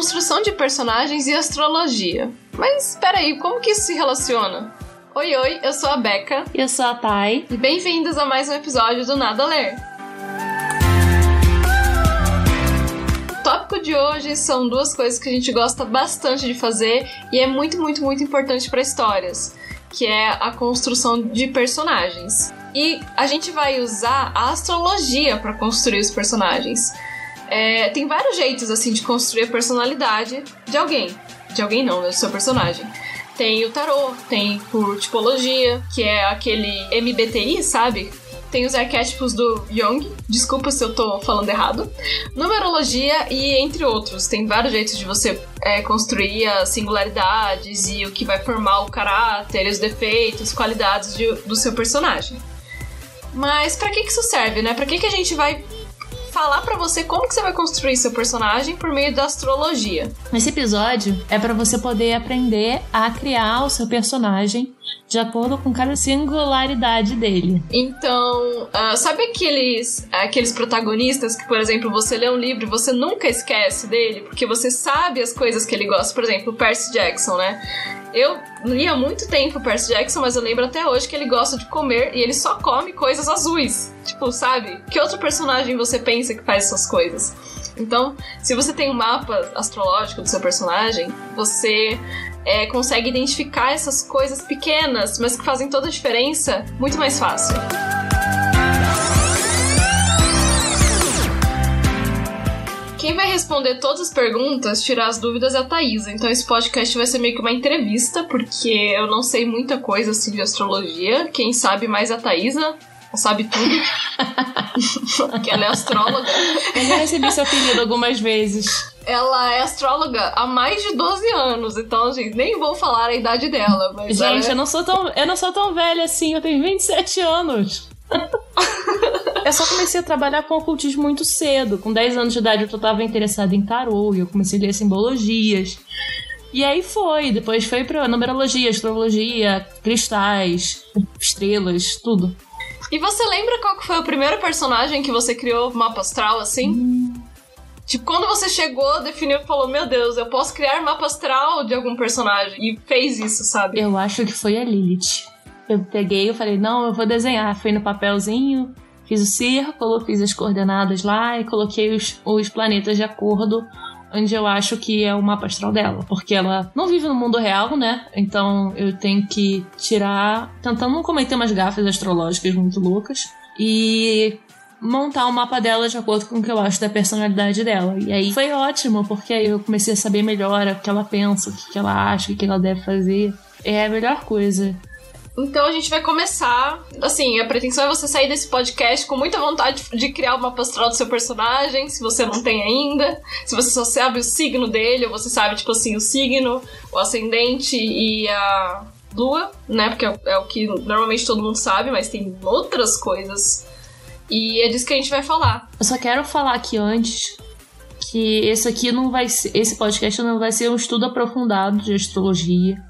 construção de personagens e astrologia. Mas espera aí, como que isso se relaciona? Oi, oi, eu sou a Beca. E eu sou a Thay. E bem-vindos a mais um episódio do Nada a Ler. O tópico de hoje são duas coisas que a gente gosta bastante de fazer e é muito, muito, muito importante para histórias, que é a construção de personagens. E a gente vai usar a astrologia para construir os personagens. É, tem vários jeitos assim de construir a personalidade de alguém. De alguém não, do seu personagem. Tem o tarô, tem por tipologia, que é aquele MBTI, sabe? Tem os arquétipos do Jung, desculpa se eu tô falando errado. Numerologia e entre outros. Tem vários jeitos de você é, construir as singularidades e o que vai formar o caráter, os defeitos, qualidades de, do seu personagem. Mas para que, que isso serve, né? Para que, que a gente vai falar para você como que você vai construir seu personagem por meio da astrologia. Esse episódio é para você poder aprender a criar o seu personagem de acordo com cada singularidade dele. Então, uh, sabe aqueles, aqueles protagonistas que, por exemplo, você lê um livro e você nunca esquece dele, porque você sabe as coisas que ele gosta? Por exemplo, o Percy Jackson, né? Eu li há muito tempo o Percy Jackson, mas eu lembro até hoje que ele gosta de comer e ele só come coisas azuis. Tipo, sabe? Que outro personagem você pensa que faz essas coisas? Então, se você tem um mapa astrológico do seu personagem, você é, consegue identificar essas coisas pequenas, mas que fazem toda a diferença muito mais fácil. Quem vai responder todas as perguntas, tirar as dúvidas é a Thaisa. Então esse podcast vai ser meio que uma entrevista, porque eu não sei muita coisa assim de astrologia. Quem sabe mais é a Thaisa. Sabe tudo. que ela é astróloga. Eu já recebi seu apelido algumas vezes. Ela é astróloga há mais de 12 anos, então, gente, nem vou falar a idade dela. Mas gente, é... eu, não sou tão, eu não sou tão velha assim, eu tenho 27 anos. Eu só comecei a trabalhar com ocultismo muito cedo. Com 10 anos de idade eu já estava interessada em tarô e eu comecei a ler simbologias. E aí foi, depois foi pra numerologia, astrologia, cristais, estrelas, tudo. E você lembra qual que foi o primeiro personagem que você criou mapa astral assim? Hum. Tipo, quando você chegou, definiu e falou: Meu Deus, eu posso criar mapa astral de algum personagem. E fez isso, sabe? Eu acho que foi a Lilith. Eu peguei, eu falei: Não, eu vou desenhar. Fui no papelzinho, fiz o círculo, fiz as coordenadas lá e coloquei os, os planetas de acordo onde eu acho que é o mapa astral dela, porque ela não vive no mundo real, né? Então eu tenho que tirar, tentando não cometer umas gafas astrológicas muito loucas e montar o mapa dela de acordo com o que eu acho da personalidade dela. E aí foi ótimo, porque aí eu comecei a saber melhor o que ela pensa, o que ela acha, o que ela deve fazer. É a melhor coisa. Então a gente vai começar. Assim, a pretensão é você sair desse podcast com muita vontade de criar uma astral do seu personagem, se você não tem ainda. Se você só sabe o signo dele, ou você sabe, tipo assim, o signo, o ascendente e a lua, né? Porque é, é o que normalmente todo mundo sabe, mas tem outras coisas. E é disso que a gente vai falar. Eu só quero falar aqui antes que esse aqui não vai ser, esse podcast não vai ser um estudo aprofundado de astrologia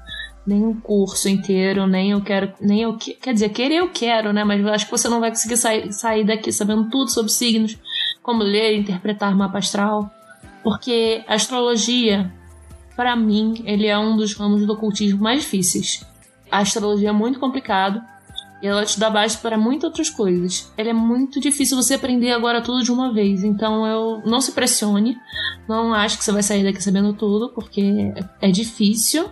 nem um curso inteiro, nem eu quero, nem eu quer dizer, querer eu quero, né? Mas acho que você não vai conseguir sair, sair daqui sabendo tudo sobre signos, como ler, interpretar mapa astral, porque a astrologia, para mim, ele é um dos ramos do ocultismo mais difíceis. A astrologia é muito complicado e ela te dá base para muitas outras coisas. Ela é muito difícil você aprender agora tudo de uma vez, então eu não se pressione, não acho que você vai sair daqui sabendo tudo, porque é difícil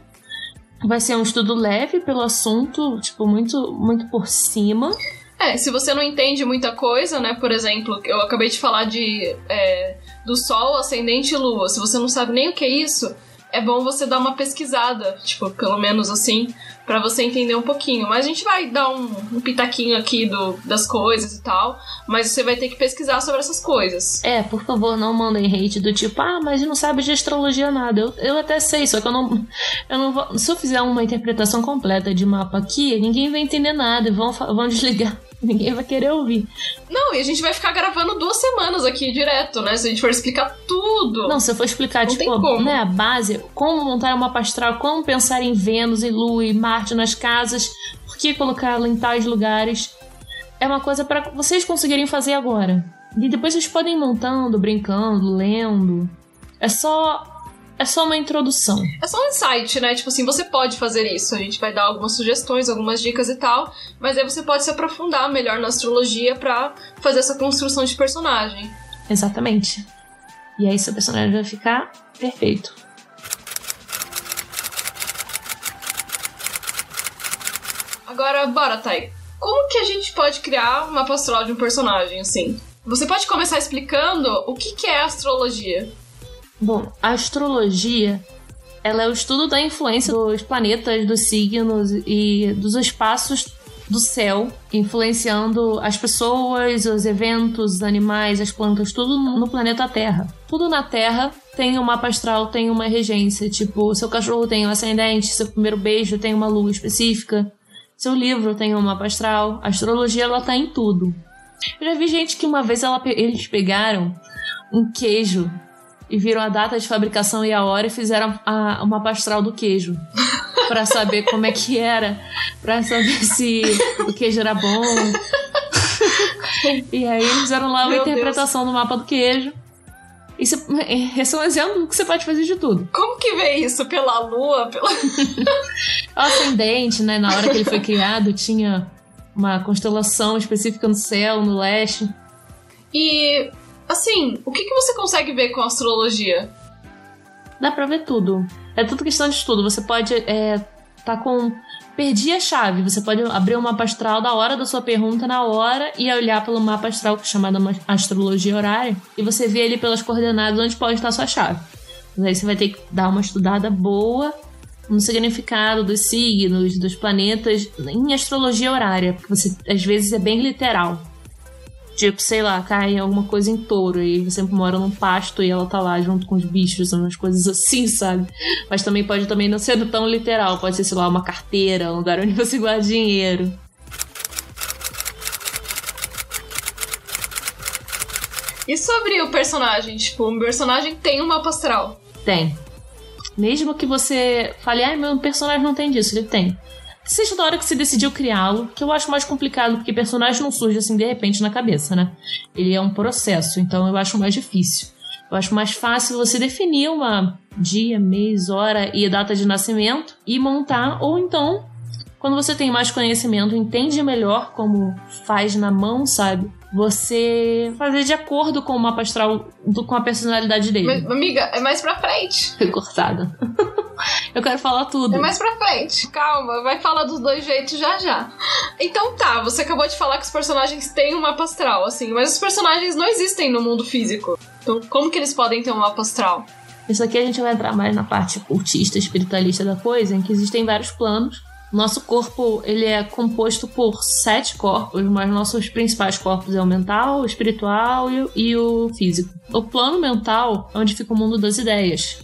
Vai ser um estudo leve pelo assunto, tipo, muito, muito por cima. É, se você não entende muita coisa, né? Por exemplo, eu acabei de falar de é, do Sol, ascendente e Lua. Se você não sabe nem o que é isso, é bom você dar uma pesquisada, tipo, pelo menos assim, para você entender um pouquinho. Mas a gente vai dar um, um, pitaquinho aqui do, das coisas e tal, mas você vai ter que pesquisar sobre essas coisas. É, por favor, não mandem hate do tipo, ah, mas não sabe de astrologia nada. Eu, eu até sei, só que eu não, eu não vou. Se eu fizer uma interpretação completa de mapa aqui, ninguém vai entender nada e vão, vão desligar. Ninguém vai querer ouvir. Não, e a gente vai ficar gravando duas semanas aqui direto, né? Se a gente for explicar tudo. Não, se eu for explicar, não tipo, né, a base, como montar uma astral, como pensar em Vênus e Lua e Marte nas casas, por que colocá-la em tais lugares, é uma coisa para vocês conseguirem fazer agora. E depois vocês podem ir montando, brincando, lendo. É só é só uma introdução. É só um insight, né? Tipo assim, você pode fazer isso. A gente vai dar algumas sugestões, algumas dicas e tal, mas aí você pode se aprofundar melhor na astrologia para fazer essa construção de personagem. Exatamente. E aí seu personagem vai ficar perfeito. Agora, bora, Thay. Como que a gente pode criar uma pastoral de um personagem, assim? Você pode começar explicando o que, que é astrologia? Bom, a astrologia ela é o estudo da influência dos planetas, dos signos e dos espaços do céu, influenciando as pessoas, os eventos, os animais, as plantas, tudo no planeta Terra. Tudo na Terra tem um mapa astral, tem uma regência. Tipo, seu cachorro tem um ascendente, seu primeiro beijo tem uma lua específica, seu livro tem um mapa astral. A astrologia, ela tá em tudo. Eu já vi gente que uma vez ela, eles pegaram um queijo e viram a data de fabricação e a hora e fizeram a, uma pastral do queijo. para saber como é que era, para saber se o queijo era bom. e aí eles fizeram lá uma Meu interpretação Deus. do mapa do queijo. Isso, esse é um exemplo que você pode fazer de tudo. Como que vê isso? Pela lua? Pela... o ascendente, né? Na hora que ele foi criado, tinha uma constelação específica no céu, no leste. E Assim, o que, que você consegue ver com astrologia? Dá pra ver tudo. É tudo questão de estudo. Você pode é, tá com. Perdi a chave. Você pode abrir o mapa astral da hora da sua pergunta na hora e olhar pelo mapa astral, que é chamado astrologia horária, e você vê ali pelas coordenadas onde pode estar a sua chave. Mas aí você vai ter que dar uma estudada boa no significado dos signos, dos planetas, em astrologia horária, porque você às vezes é bem literal. Tipo, sei lá, cai alguma coisa em touro e você mora num pasto e ela tá lá junto com os bichos, umas coisas assim, sabe? Mas também pode também não ser tão literal, pode ser, sei lá, uma carteira, um lugar onde você guarda dinheiro. E sobre o personagem? Tipo, o personagem tem uma astral? Tem. Mesmo que você fale, ai, meu personagem não tem disso, ele tem seja da hora que você decidiu criá-lo, que eu acho mais complicado, porque personagem não surge assim de repente na cabeça, né? Ele é um processo, então eu acho mais difícil. Eu acho mais fácil você definir uma dia, mês, hora e data de nascimento e montar, ou então, quando você tem mais conhecimento, entende melhor como faz na mão, sabe? Você fazer de acordo com o mapa astral, com a personalidade dele. Mas, amiga, é mais pra frente. Foi cortada. Eu quero falar tudo. É mais pra frente. Calma, vai falar dos dois jeitos já já. Então tá, você acabou de falar que os personagens têm um mapa astral, assim, mas os personagens não existem no mundo físico. Então, como que eles podem ter um mapa astral? Isso aqui a gente vai entrar mais na parte cultista, espiritualista da coisa, em que existem vários planos. Nosso corpo ele é composto por sete corpos, mas nossos principais corpos é o mental, o espiritual e, e o físico. O plano mental é onde fica o mundo das ideias.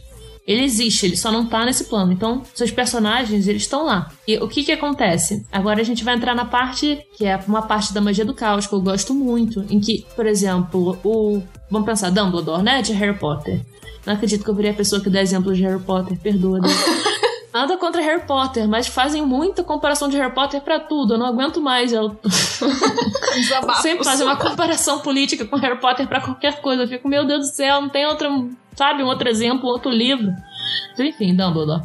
Ele existe, ele só não tá nesse plano. Então, seus personagens, eles estão lá. E o que que acontece? Agora a gente vai entrar na parte que é uma parte da magia do caos que eu gosto muito, em que, por exemplo, o vamos pensar Dumbledore, né, de Harry Potter. Não acredito que eu virei a pessoa que dá exemplo de Harry Potter, perdoa. Nada contra Harry Potter, mas fazem muita comparação de Harry Potter para tudo. Eu não aguento mais. Eu sempre fazer uma comparação política com Harry Potter para qualquer coisa. Eu fico, meu Deus do céu, não tem outra sabe, um outro exemplo, outro livro. Enfim, Dumbledore.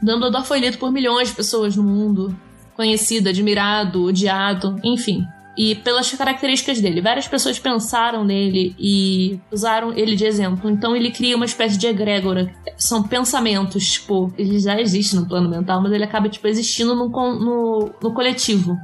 Dumbledore foi lido por milhões de pessoas no mundo, conhecido, admirado, odiado, enfim. E pelas características dele, várias pessoas pensaram nele e usaram ele de exemplo. Então ele cria uma espécie de egrégora. São pensamentos, tipo, ele já existe no plano mental, mas ele acaba, tipo, existindo no, no, no coletivo.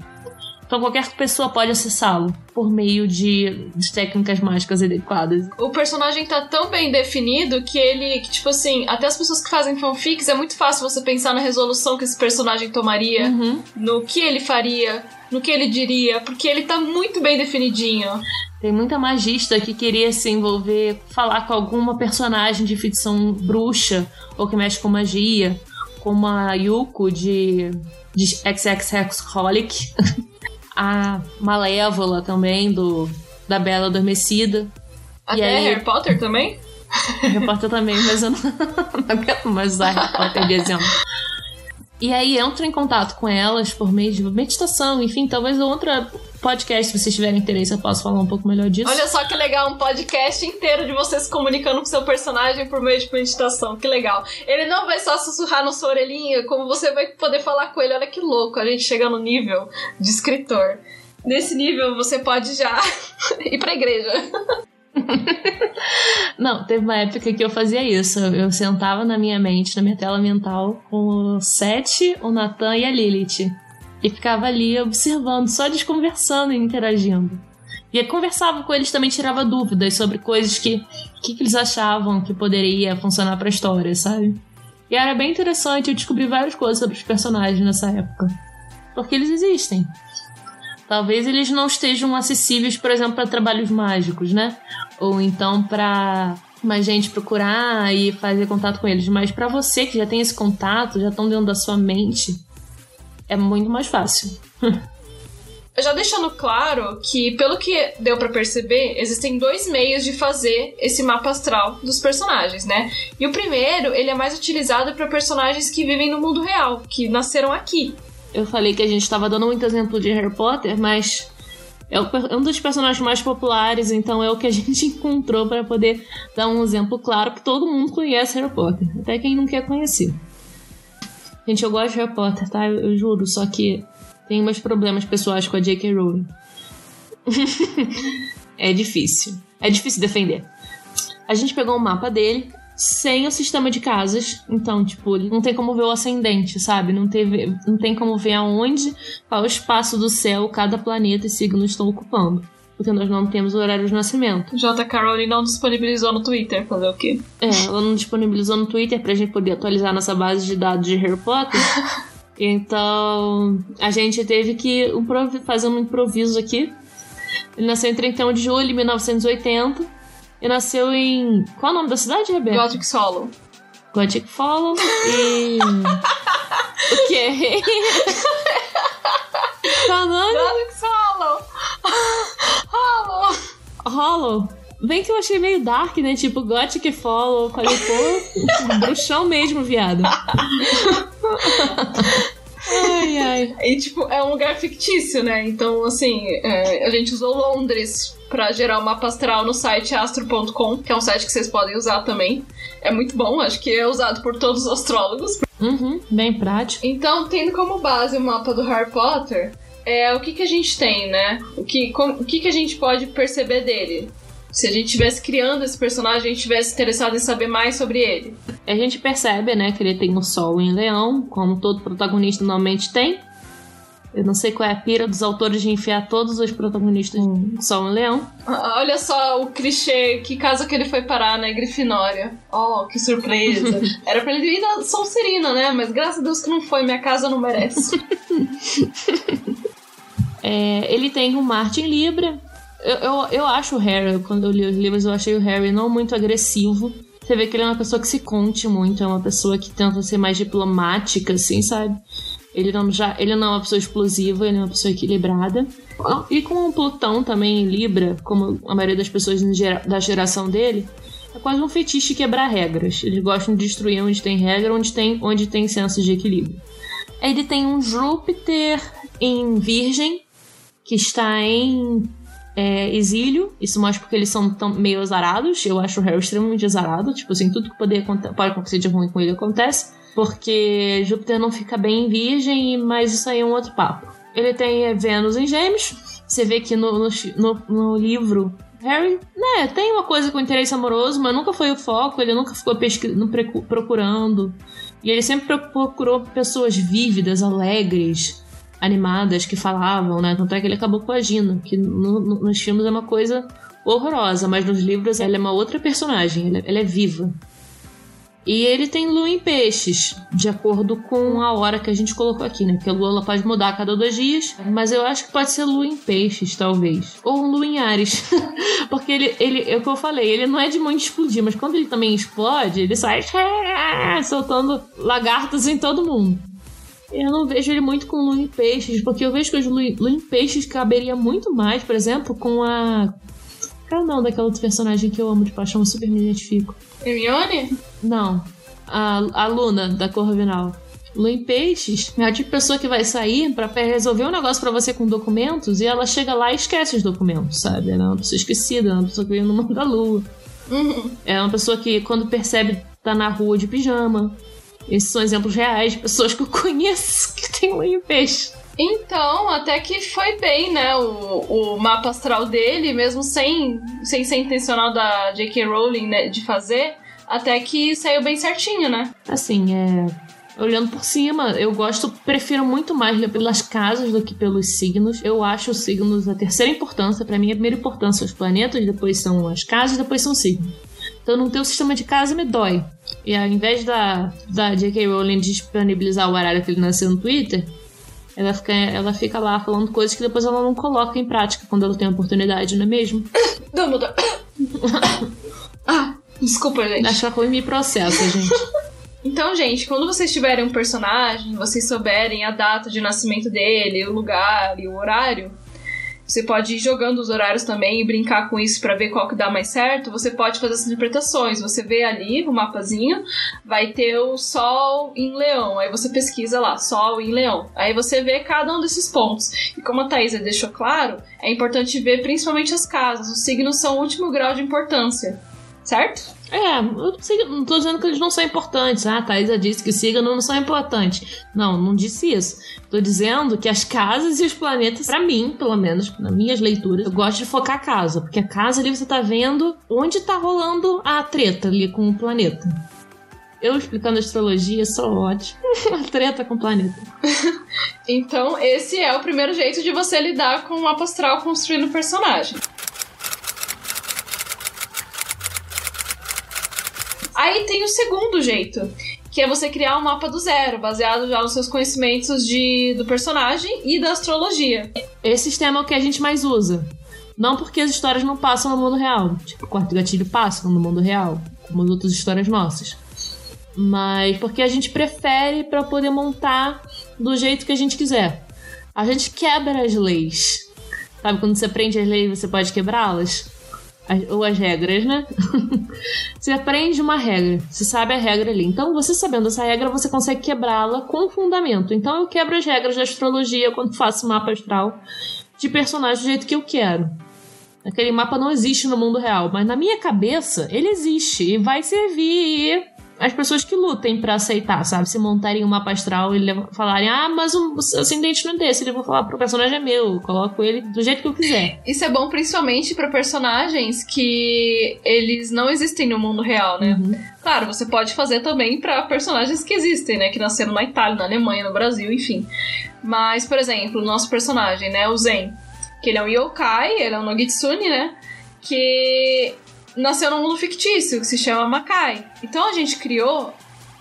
Então qualquer pessoa pode acessá-lo por meio de, de, técnicas mágicas adequadas. O personagem tá tão bem definido que ele, que, tipo assim, até as pessoas que fazem fanfics é muito fácil você pensar na resolução que esse personagem tomaria, uhum. no que ele faria, no que ele diria, porque ele tá muito bem definidinho. Tem muita magista que queria se envolver, falar com alguma personagem de ficção bruxa ou que mexe com magia, como a Yuko de, de XXX Holic. a Malévola também, do da Bela Adormecida. Até aí, Harry Potter também? Harry Potter também, mas eu não, mais usar Harry Potter de exemplo. E aí entro em contato com elas por meio de meditação, enfim, talvez outra podcast, se vocês tiverem interesse, eu posso falar um pouco melhor disso. Olha só que legal, um podcast inteiro de você se comunicando com seu personagem por meio de meditação. Que legal. Ele não vai só sussurrar na sua orelhinha, como você vai poder falar com ele. Olha que louco, a gente chega no nível de escritor. Nesse nível, você pode já ir pra igreja. Não, teve uma época que eu fazia isso. Eu sentava na minha mente, na minha tela mental, com o Seth, o Nathan e a Lilith. E ficava ali observando, só desconversando e interagindo. E conversava com eles também, tirava dúvidas sobre coisas que, que, que eles achavam que poderia funcionar pra história, sabe? E era bem interessante, eu descobri várias coisas sobre os personagens nessa época. Porque eles existem. Talvez eles não estejam acessíveis, por exemplo, para trabalhos mágicos, né? Ou então para mais gente procurar e fazer contato com eles. Mas para você que já tem esse contato, já estão dentro da sua mente, é muito mais fácil. Já deixando claro que, pelo que deu para perceber, existem dois meios de fazer esse mapa astral dos personagens, né? E o primeiro, ele é mais utilizado para personagens que vivem no mundo real, que nasceram aqui. Eu falei que a gente estava dando muito exemplo de Harry Potter, mas é um dos personagens mais populares, então é o que a gente encontrou para poder dar um exemplo claro que todo mundo conhece Harry Potter, até quem não quer conhecer. Gente, eu gosto de Harry Potter, tá? Eu, eu juro, só que tem meus problemas pessoais com a J.K. Rowling. é difícil. É difícil defender. A gente pegou o um mapa dele sem o sistema de casas. Então, tipo, não tem como ver o ascendente, sabe? Não, teve, não tem como ver aonde, qual o espaço do céu cada planeta e signo estão ocupando porque nós não temos o horário de nascimento. J. Rowling não disponibilizou no Twitter, fazer o quê? É, ela não disponibilizou no Twitter pra gente poder atualizar nossa base de dados de Harry Potter. então, a gente teve que fazer um improviso aqui. Ele nasceu em 31 de julho de 1980. E nasceu em. Qual é o nome da cidade, Rebeca? Gothic Solo. Gothic Follow e. o quê? Qual é o nome? Gothic Solo! Hollow! Hollow? Bem que eu achei meio dark, né? Tipo, Gothic Follow. Falei, pô, bruxão mesmo, viado. ai, ai. E, tipo, é um lugar fictício, né? Então, assim, é, a gente usou Londres para gerar o mapa astral no site astro.com, que é um site que vocês podem usar também. É muito bom, acho que é usado por todos os astrólogos. Uhum, bem prático. Então, tendo como base o mapa do Harry Potter, é o que, que a gente tem, né? O que, o que, que a gente pode perceber dele? Se a gente estivesse criando esse personagem, a gente estivesse interessado em saber mais sobre ele. A gente percebe, né, que ele tem o Sol em Leão, como todo protagonista normalmente tem. Eu não sei qual é a pira dos autores de enfiar todos os protagonistas hum. Sol em Leão. Ah, olha só o clichê, que casa que ele foi parar, né? Grifinória. Oh, que surpresa. Era pra ele ir na Sonserina, né? Mas graças a Deus que não foi, minha casa não merece. É, ele tem o Martin Libra. Eu, eu, eu acho o Harry, quando eu li os livros, eu achei o Harry não muito agressivo. Você vê que ele é uma pessoa que se conte muito, é uma pessoa que tenta ser mais diplomática, assim, sabe? Ele não, já, ele não é uma pessoa explosiva, ele é uma pessoa equilibrada. E com o Plutão também em Libra, como a maioria das pessoas da geração dele, é quase um fetiche quebrar regras. Eles gostam de destruir onde tem regra, onde tem, onde tem senso de equilíbrio. Ele tem um Júpiter em Virgem, que está em é, exílio. Isso mostra porque eles são tão meio azarados. Eu acho o Harry extremamente azarado. Tipo assim, tudo que pode, pode acontecer de ruim com ele acontece. Porque Júpiter não fica bem em virgem, mas isso aí é um outro papo. Ele tem é, Vênus em gêmeos. Você vê que no, no, no livro Harry, né, tem uma coisa com interesse amoroso, mas nunca foi o foco, ele nunca ficou procurando. E ele sempre procurou pessoas vívidas, alegres, animadas que falavam, né? Tanto é que ele acabou coagindo, que no, no, nos filmes é uma coisa horrorosa, mas nos livros ela é uma outra personagem, ela, ela é viva. E ele tem lua em peixes, de acordo com a hora que a gente colocou aqui, né? Porque a lua ela pode mudar a cada dois dias, mas eu acho que pode ser lua em peixes, talvez. Ou lua em ares. Porque ele, ele, é o que eu falei, ele não é de muito explodir, mas quando ele também explode, ele sai soltando lagartos em todo mundo. Eu não vejo ele muito com Lua em Peixes, porque eu vejo que o Lua em Peixes caberia muito mais, por exemplo, com a. Qual é o nome daquela outra personagem que eu amo de paixão, super me identifico? Hermione? Não. A, a Luna, da Corvinal. Lua em peixes é a tipo de pessoa que vai sair para resolver um negócio para você com documentos e ela chega lá e esquece os documentos, sabe? Ela é uma pessoa esquecida, é uma pessoa que veio no mundo da lua. Uhum. É uma pessoa que, quando percebe, tá na rua de pijama. Esses são exemplos reais de pessoas que eu conheço que tem lua em peixe. Então, até que foi bem, né? O, o mapa astral dele, mesmo sem, sem ser intencional da J.K. Rowling né, de fazer, até que saiu bem certinho, né? Assim, é. Olhando por cima, eu gosto, prefiro muito mais ler pelas casas do que pelos signos. Eu acho os signos a terceira importância. Para mim, a primeira importância são os planetas, depois são as casas, depois são os signos. Então, não ter o sistema de casa me dói. E ao invés da, da J.K. Rowling disponibilizar o horário que ele nasceu no Twitter, ela fica, ela fica lá falando coisas que depois ela não coloca em prática quando ela tem a oportunidade, não é mesmo? Dumbledore. ah, desculpa, gente. Acho Chloe me processa, gente. Então, gente, quando vocês tiverem um personagem, vocês souberem a data de nascimento dele, o lugar e o horário, você pode ir jogando os horários também e brincar com isso para ver qual que dá mais certo. Você pode fazer essas interpretações. Você vê ali o mapazinho, vai ter o Sol em Leão. Aí você pesquisa lá, Sol em Leão. Aí você vê cada um desses pontos. E como a Thaisa deixou claro, é importante ver principalmente as casas. Os signos são o último grau de importância. Certo? É, eu não tô dizendo que eles não são importantes. Ah, a Thaisa disse que os signos não são importantes. Não, não disse isso. Tô dizendo que as casas e os planetas, para mim, pelo menos, nas minhas leituras, eu gosto de focar a casa. Porque a casa ali você tá vendo onde tá rolando a treta ali com o planeta. Eu explicando astrologia, sou ótimo. treta com o planeta. então, esse é o primeiro jeito de você lidar com o mapa astral construindo o personagem. Aí tem o segundo jeito, que é você criar um mapa do zero, baseado já nos seus conhecimentos de, do personagem e da astrologia. Esse sistema é o que a gente mais usa. Não porque as histórias não passam no mundo real. Tipo, o quarto gatilho passa no mundo real, como as outras histórias nossas. Mas porque a gente prefere para poder montar do jeito que a gente quiser. A gente quebra as leis. Sabe quando você aprende as leis, você pode quebrá-las? Ou as regras, né? você aprende uma regra, você sabe a regra ali. Então, você sabendo essa regra, você consegue quebrá-la com fundamento. Então, eu quebro as regras da astrologia quando faço mapa astral de personagem do jeito que eu quero. Aquele mapa não existe no mundo real, mas na minha cabeça ele existe e vai servir as pessoas que lutem para aceitar, sabe? Se montarem um mapa astral e falarem, ah, mas o ascendente não é desse, ele vou falar pro personagem é meu, eu coloco ele do jeito que eu quiser. Isso é bom principalmente para personagens que eles não existem no mundo real, né? Uhum. Claro, você pode fazer também para personagens que existem, né? Que nasceram na Itália, na Alemanha, no Brasil, enfim. Mas, por exemplo, o nosso personagem, né? O Zen, que ele é um yokai, ele é um Nogitsune, né? Que nasceu num mundo fictício que se chama Makai. Então a gente criou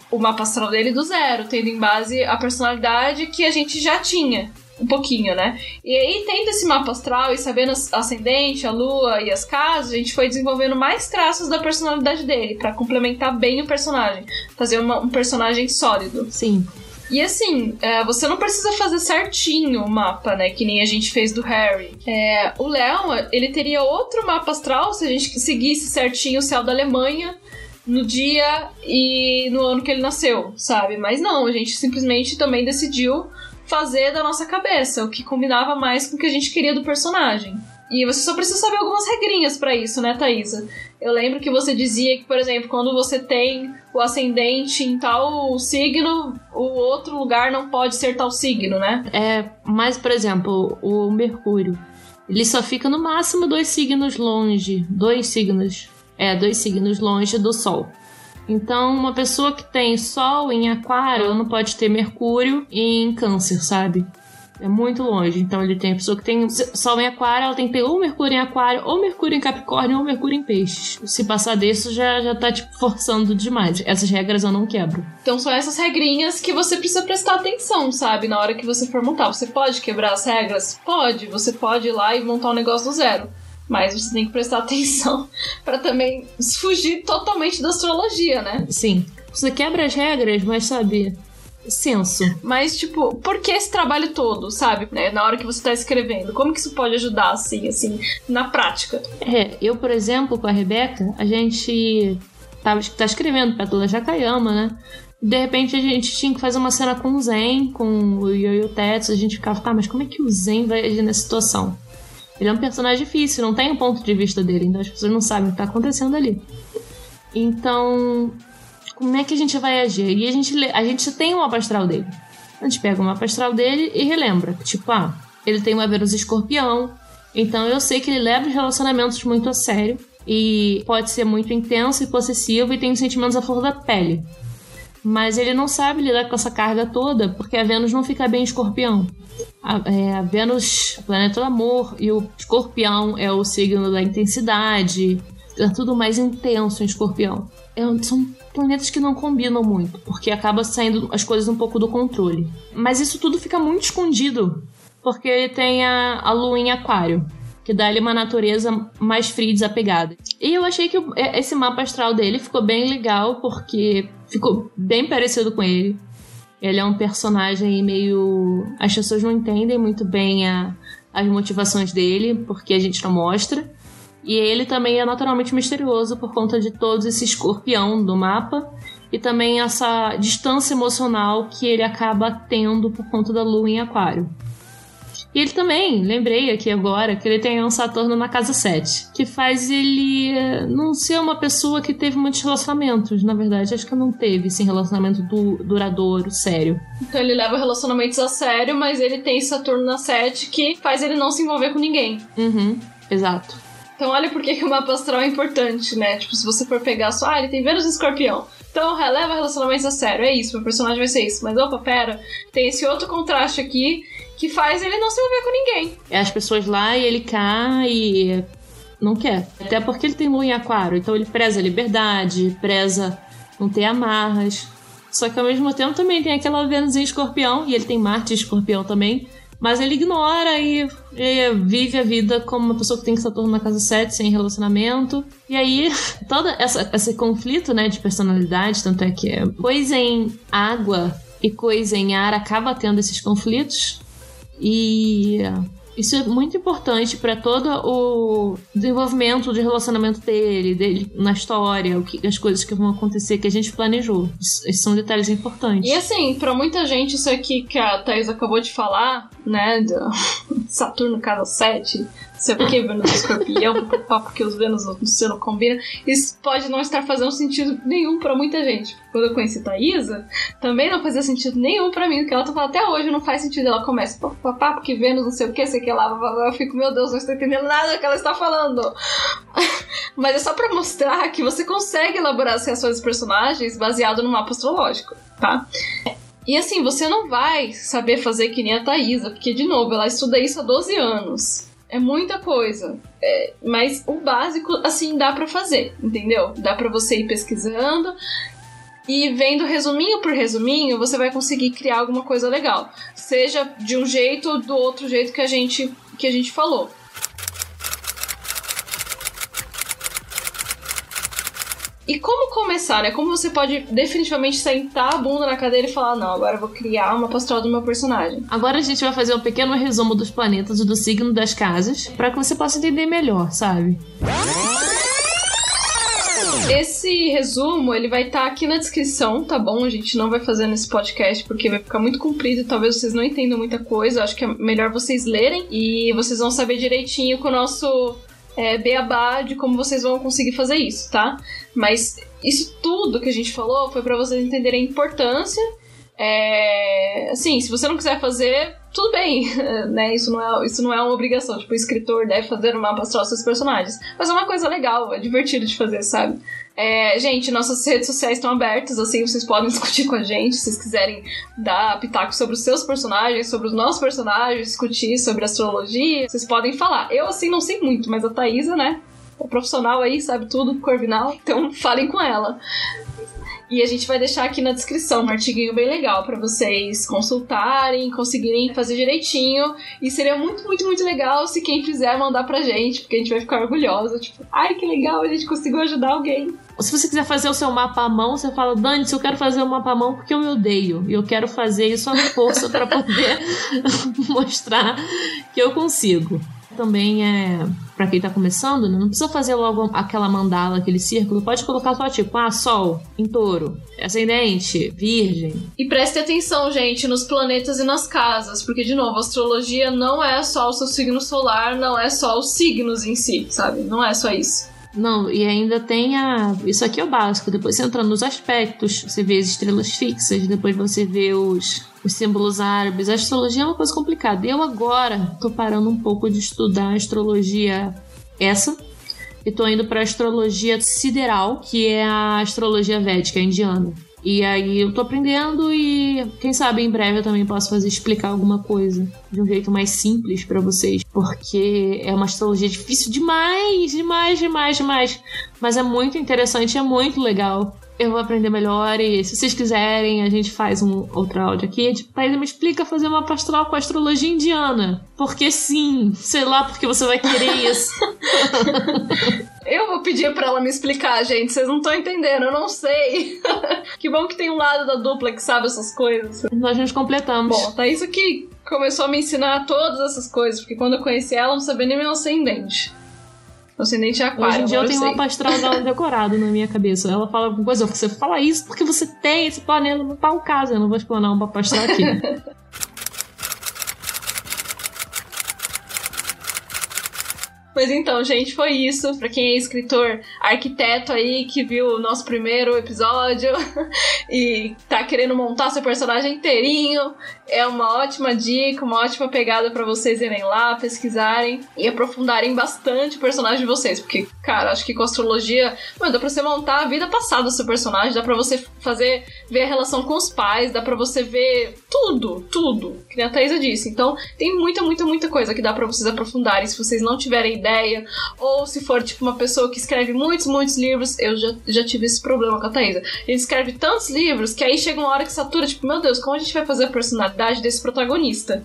o mapa astral dele do zero, tendo em base a personalidade que a gente já tinha. Um pouquinho, né? E aí, tendo esse mapa astral e sabendo ascendente, a lua e as casas, a gente foi desenvolvendo mais traços da personalidade dele para complementar bem o personagem, fazer uma, um personagem sólido. Sim. E assim, é, você não precisa fazer certinho o mapa, né? Que nem a gente fez do Harry. É, o Leon, ele teria outro mapa astral se a gente seguisse certinho o céu da Alemanha no dia e no ano que ele nasceu, sabe? Mas não, a gente simplesmente também decidiu fazer da nossa cabeça o que combinava mais com o que a gente queria do personagem. E você só precisa saber algumas regrinhas para isso, né, Thaisa? Eu lembro que você dizia que, por exemplo, quando você tem o ascendente em tal signo, o outro lugar não pode ser tal signo, né? É, mas, por exemplo, o Mercúrio, ele só fica no máximo dois signos longe. Dois signos. É, dois signos longe do Sol. Então, uma pessoa que tem Sol em Aquário não pode ter Mercúrio em Câncer, sabe? É muito longe. Então ele tem a pessoa que tem Sol em Aquário, ela tem que ter ou Mercúrio em Aquário, ou Mercúrio em Capricórnio, ou Mercúrio em Peixes. Se passar disso, já, já tá, tipo, forçando demais. Essas regras eu não quebro. Então são essas regrinhas que você precisa prestar atenção, sabe? Na hora que você for montar. Você pode quebrar as regras? Pode. Você pode ir lá e montar um negócio do zero. Mas você tem que prestar atenção para também fugir totalmente da astrologia, né? Sim. Você quebra as regras, mas sabe, senso. Mas, tipo, por que esse trabalho todo, sabe? Né? Na hora que você tá escrevendo. Como que isso pode ajudar, assim, assim, na prática? É, eu, por exemplo, com a Rebeca, a gente tava, tá escrevendo Pétala Jacayama, né? De repente a gente tinha que fazer uma cena com o Zen, com o Yo e o Tetsu, a gente ficava, tá, mas como é que o Zen vai agir nessa situação? Ele é um personagem difícil, não tem um ponto de vista dele, então as pessoas não sabem o que tá acontecendo ali. Então, como é que a gente vai agir? E a gente, a gente tem o mapa astral dele. A gente pega o mapa astral dele e relembra. Tipo, ah, ele tem uma Vênus escorpião, então eu sei que ele leva os relacionamentos muito a sério e pode ser muito intenso e possessivo e tem sentimentos à flor da pele. Mas ele não sabe lidar com essa carga toda porque a Vênus não fica bem em escorpião. A, é, a Vênus, o planeta do amor, e o escorpião é o signo da intensidade, é tudo mais intenso em escorpião. É, são planetas que não combinam muito, porque acaba saindo as coisas um pouco do controle. Mas isso tudo fica muito escondido, porque ele tem a, a lua em aquário que dá ele uma natureza mais fria e desapegada. E eu achei que é, esse mapa astral dele ficou bem legal, porque ficou bem parecido com ele. Ele é um personagem meio. As pessoas não entendem muito bem a, as motivações dele, porque a gente não mostra. E ele também é naturalmente misterioso por conta de todo esse escorpião do mapa e também essa distância emocional que ele acaba tendo por conta da lua em Aquário. E ele também, lembrei aqui agora, que ele tem um Saturno na casa 7, que faz ele eh, não ser uma pessoa que teve muitos relacionamentos. Na verdade, acho que não teve esse relacionamento du duradouro, sério. Então ele leva relacionamentos a sério, mas ele tem Saturno na 7 que faz ele não se envolver com ninguém. Uhum, exato. Então olha por que, que o mapa astral é importante, né? Tipo, se você for pegar só, ah, ele tem Vênus e Escorpião. Então releva relacionamentos a sério, é isso, meu personagem vai ser isso. Mas opa, pera, tem esse outro contraste aqui que faz ele não se envolver com ninguém. É as pessoas lá e ele cai e não quer. Até porque ele tem lua em aquário, então ele preza a liberdade, preza não ter amarras. Só que ao mesmo tempo também tem aquela Vênus em escorpião, e ele tem Marte em escorpião também. Mas ele ignora e, e, vive a vida como uma pessoa que tem Saturno na casa 7, sem relacionamento. E aí, todo essa, esse conflito né, de personalidade, tanto é que é coisa em água e coisa em ar acaba tendo esses conflitos. E isso é muito importante para todo o desenvolvimento de relacionamento dele, dele na história, o que, as coisas que vão acontecer que a gente planejou. Esses são detalhes importantes. E assim, para muita gente, isso aqui que a Thais acabou de falar, né, do Saturno casa 7, sei porque Vênus escorpião, porque os Vênus no céu não combinam. Isso pode não estar fazendo sentido nenhum para muita gente. Quando eu conheci Thaisa, também não fazia sentido nenhum para mim, porque ela tá falando até hoje não faz sentido. Ela começa, papá, porque Vênus não sei o que, sei que lá, eu fico, meu Deus, não estou entendendo nada que ela está falando. Mas é só para mostrar que você consegue elaborar as reações dos personagens baseado no mapa astrológico, tá? E assim, você não vai saber fazer que nem a Thaisa, porque, de novo, ela estuda isso há 12 anos. É muita coisa. É, mas o básico, assim, dá para fazer, entendeu? Dá para você ir pesquisando e vendo resuminho por resuminho, você vai conseguir criar alguma coisa legal. Seja de um jeito ou do outro jeito que a gente, que a gente falou. E como começar, né? Como você pode definitivamente sentar a bunda na cadeira e falar: não, agora eu vou criar uma pastoral do meu personagem. Agora a gente vai fazer um pequeno resumo dos planetas e do signo das casas, para que você possa entender melhor, sabe? Esse resumo, ele vai estar tá aqui na descrição, tá bom? A gente não vai fazer nesse podcast porque vai ficar muito comprido e talvez vocês não entendam muita coisa. acho que é melhor vocês lerem e vocês vão saber direitinho com o nosso é, beabá de como vocês vão conseguir fazer isso, tá? Mas isso tudo que a gente falou foi para vocês entenderem a importância. É, assim, se você não quiser fazer, tudo bem, né? Isso não, é, isso não é uma obrigação. Tipo, o escritor deve fazer uma mapa astral seus personagens. Mas é uma coisa legal, é divertido de fazer, sabe? É, gente, nossas redes sociais estão abertas, assim, vocês podem discutir com a gente, se vocês quiserem dar pitaco sobre os seus personagens, sobre os nossos personagens, discutir sobre astrologia, vocês podem falar. Eu, assim, não sei muito, mas a Thaisa, né, é profissional aí, sabe tudo, corvinal, então falem com ela. E a gente vai deixar aqui na descrição um artiguinho bem legal para vocês consultarem, conseguirem fazer direitinho. E seria muito, muito, muito legal se quem fizer mandar pra gente, porque a gente vai ficar orgulhosa. Tipo, ai que legal, a gente conseguiu ajudar alguém. Se você quiser fazer o seu mapa à mão, você fala, Dani, se eu quero fazer o mapa à mão porque eu me odeio. E eu quero fazer isso à força para poder mostrar que eu consigo. Também é para quem tá começando, né? não precisa fazer logo aquela mandala, aquele círculo. Pode colocar só tipo, ah, Sol, em touro, ascendente, virgem. E preste atenção, gente, nos planetas e nas casas, porque, de novo, astrologia não é só o seu signo solar, não é só os signos em si, sabe? Não é só isso. Não, e ainda tem a. Isso aqui é o básico. Depois você entra nos aspectos, você vê as estrelas fixas, depois você vê os, os símbolos árabes. A astrologia é uma coisa complicada. Eu agora tô parando um pouco de estudar a astrologia essa. E tô indo pra astrologia sideral, que é a astrologia védica indiana. E aí eu tô aprendendo e quem sabe em breve eu também posso fazer explicar alguma coisa de um jeito mais simples para vocês, porque é uma astrologia difícil demais, demais, demais, demais, mas é muito interessante, é muito legal. Eu vou aprender melhor e se vocês quiserem, a gente faz um outro áudio aqui. Tipo, me explica fazer uma pastoral com astrologia indiana. Porque sim, sei lá porque você vai querer isso. Eu vou pedir para ela me explicar, gente. Vocês não estão entendendo, eu não sei. que bom que tem um lado da dupla que sabe essas coisas. Nós nos completamos. Bom, tá isso que começou a me ensinar todas essas coisas, porque quando eu conheci ela, eu não sabia nem meu ascendente. Meu ascendente é aquário. Hoje em dia eu tenho sei. uma pastoral dela decorado na minha cabeça. Ela fala alguma coisa, você fala isso porque você tem esse planeta no tal caso. Eu não vou explanar uma pastoral aqui. Mas então, gente, foi isso. Pra quem é escritor, arquiteto aí, que viu o nosso primeiro episódio e tá querendo montar seu personagem inteirinho, é uma ótima dica, uma ótima pegada para vocês irem lá, pesquisarem e aprofundarem bastante o personagem de vocês. Porque, cara, acho que com astrologia, mano, dá pra você montar a vida passada do seu personagem, dá pra você fazer, ver a relação com os pais, dá pra você ver tudo, tudo, que a Thaisa disse. Então, tem muita, muita, muita coisa que dá pra vocês aprofundarem se vocês não tiverem ideia ou se for tipo uma pessoa que escreve muitos, muitos livros, eu já, já tive esse problema com a Thaisa. Ele escreve tantos livros que aí chega uma hora que satura, tipo, meu Deus, como a gente vai fazer a personalidade desse protagonista?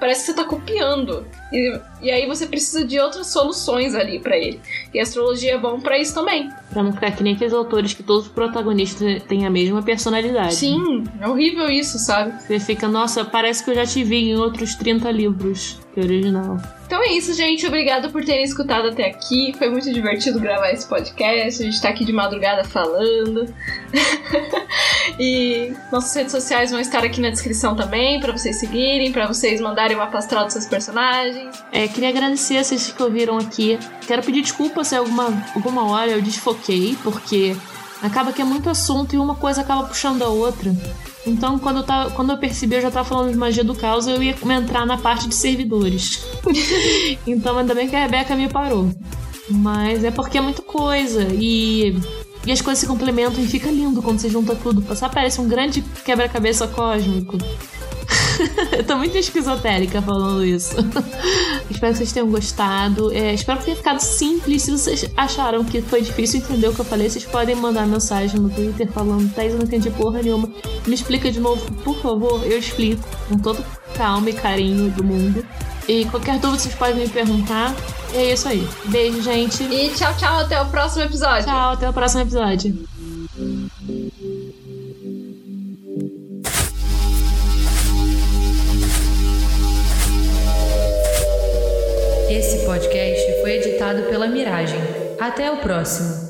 Parece que você tá copiando. E, e aí você precisa de outras soluções ali para ele. E a astrologia é bom para isso também. Pra não ficar que nem aqueles autores que todos os protagonistas têm a mesma personalidade. Sim, é horrível isso, sabe? Você fica, nossa, parece que eu já te vi em outros 30 livros que é original. Então é isso, gente. Obrigada por terem escutado até aqui. Foi muito divertido gravar esse podcast. A gente tá aqui de madrugada falando. e nossas redes sociais vão estar aqui na descrição também, para vocês seguirem, para vocês mandarem uma pastoral dos seus personagens. É, queria agradecer a vocês que ouviram aqui. Quero pedir desculpa se alguma, alguma hora eu desfoquei, porque acaba que é muito assunto e uma coisa acaba puxando a outra. Então, quando eu, tava, quando eu percebi, eu já tava falando de magia do caos, eu ia entrar na parte de servidores. então, ainda bem que a Rebeca me parou. Mas é porque é muita coisa e, e as coisas se complementam e fica lindo quando você junta tudo. Só parece um grande quebra-cabeça cósmico. eu tô muito esquizotérica falando isso. espero que vocês tenham gostado. É, espero que tenha ficado simples. Se vocês acharam que foi difícil entender o que eu falei, vocês podem mandar mensagem no Twitter falando: Thaís, eu não entendi porra nenhuma. Me explica de novo, por favor. Eu explico com todo calma e carinho do mundo. E qualquer dúvida vocês podem me perguntar. E é isso aí. Beijo, gente. E tchau, tchau. Até o próximo episódio. Tchau, até o próximo episódio. Até o próximo.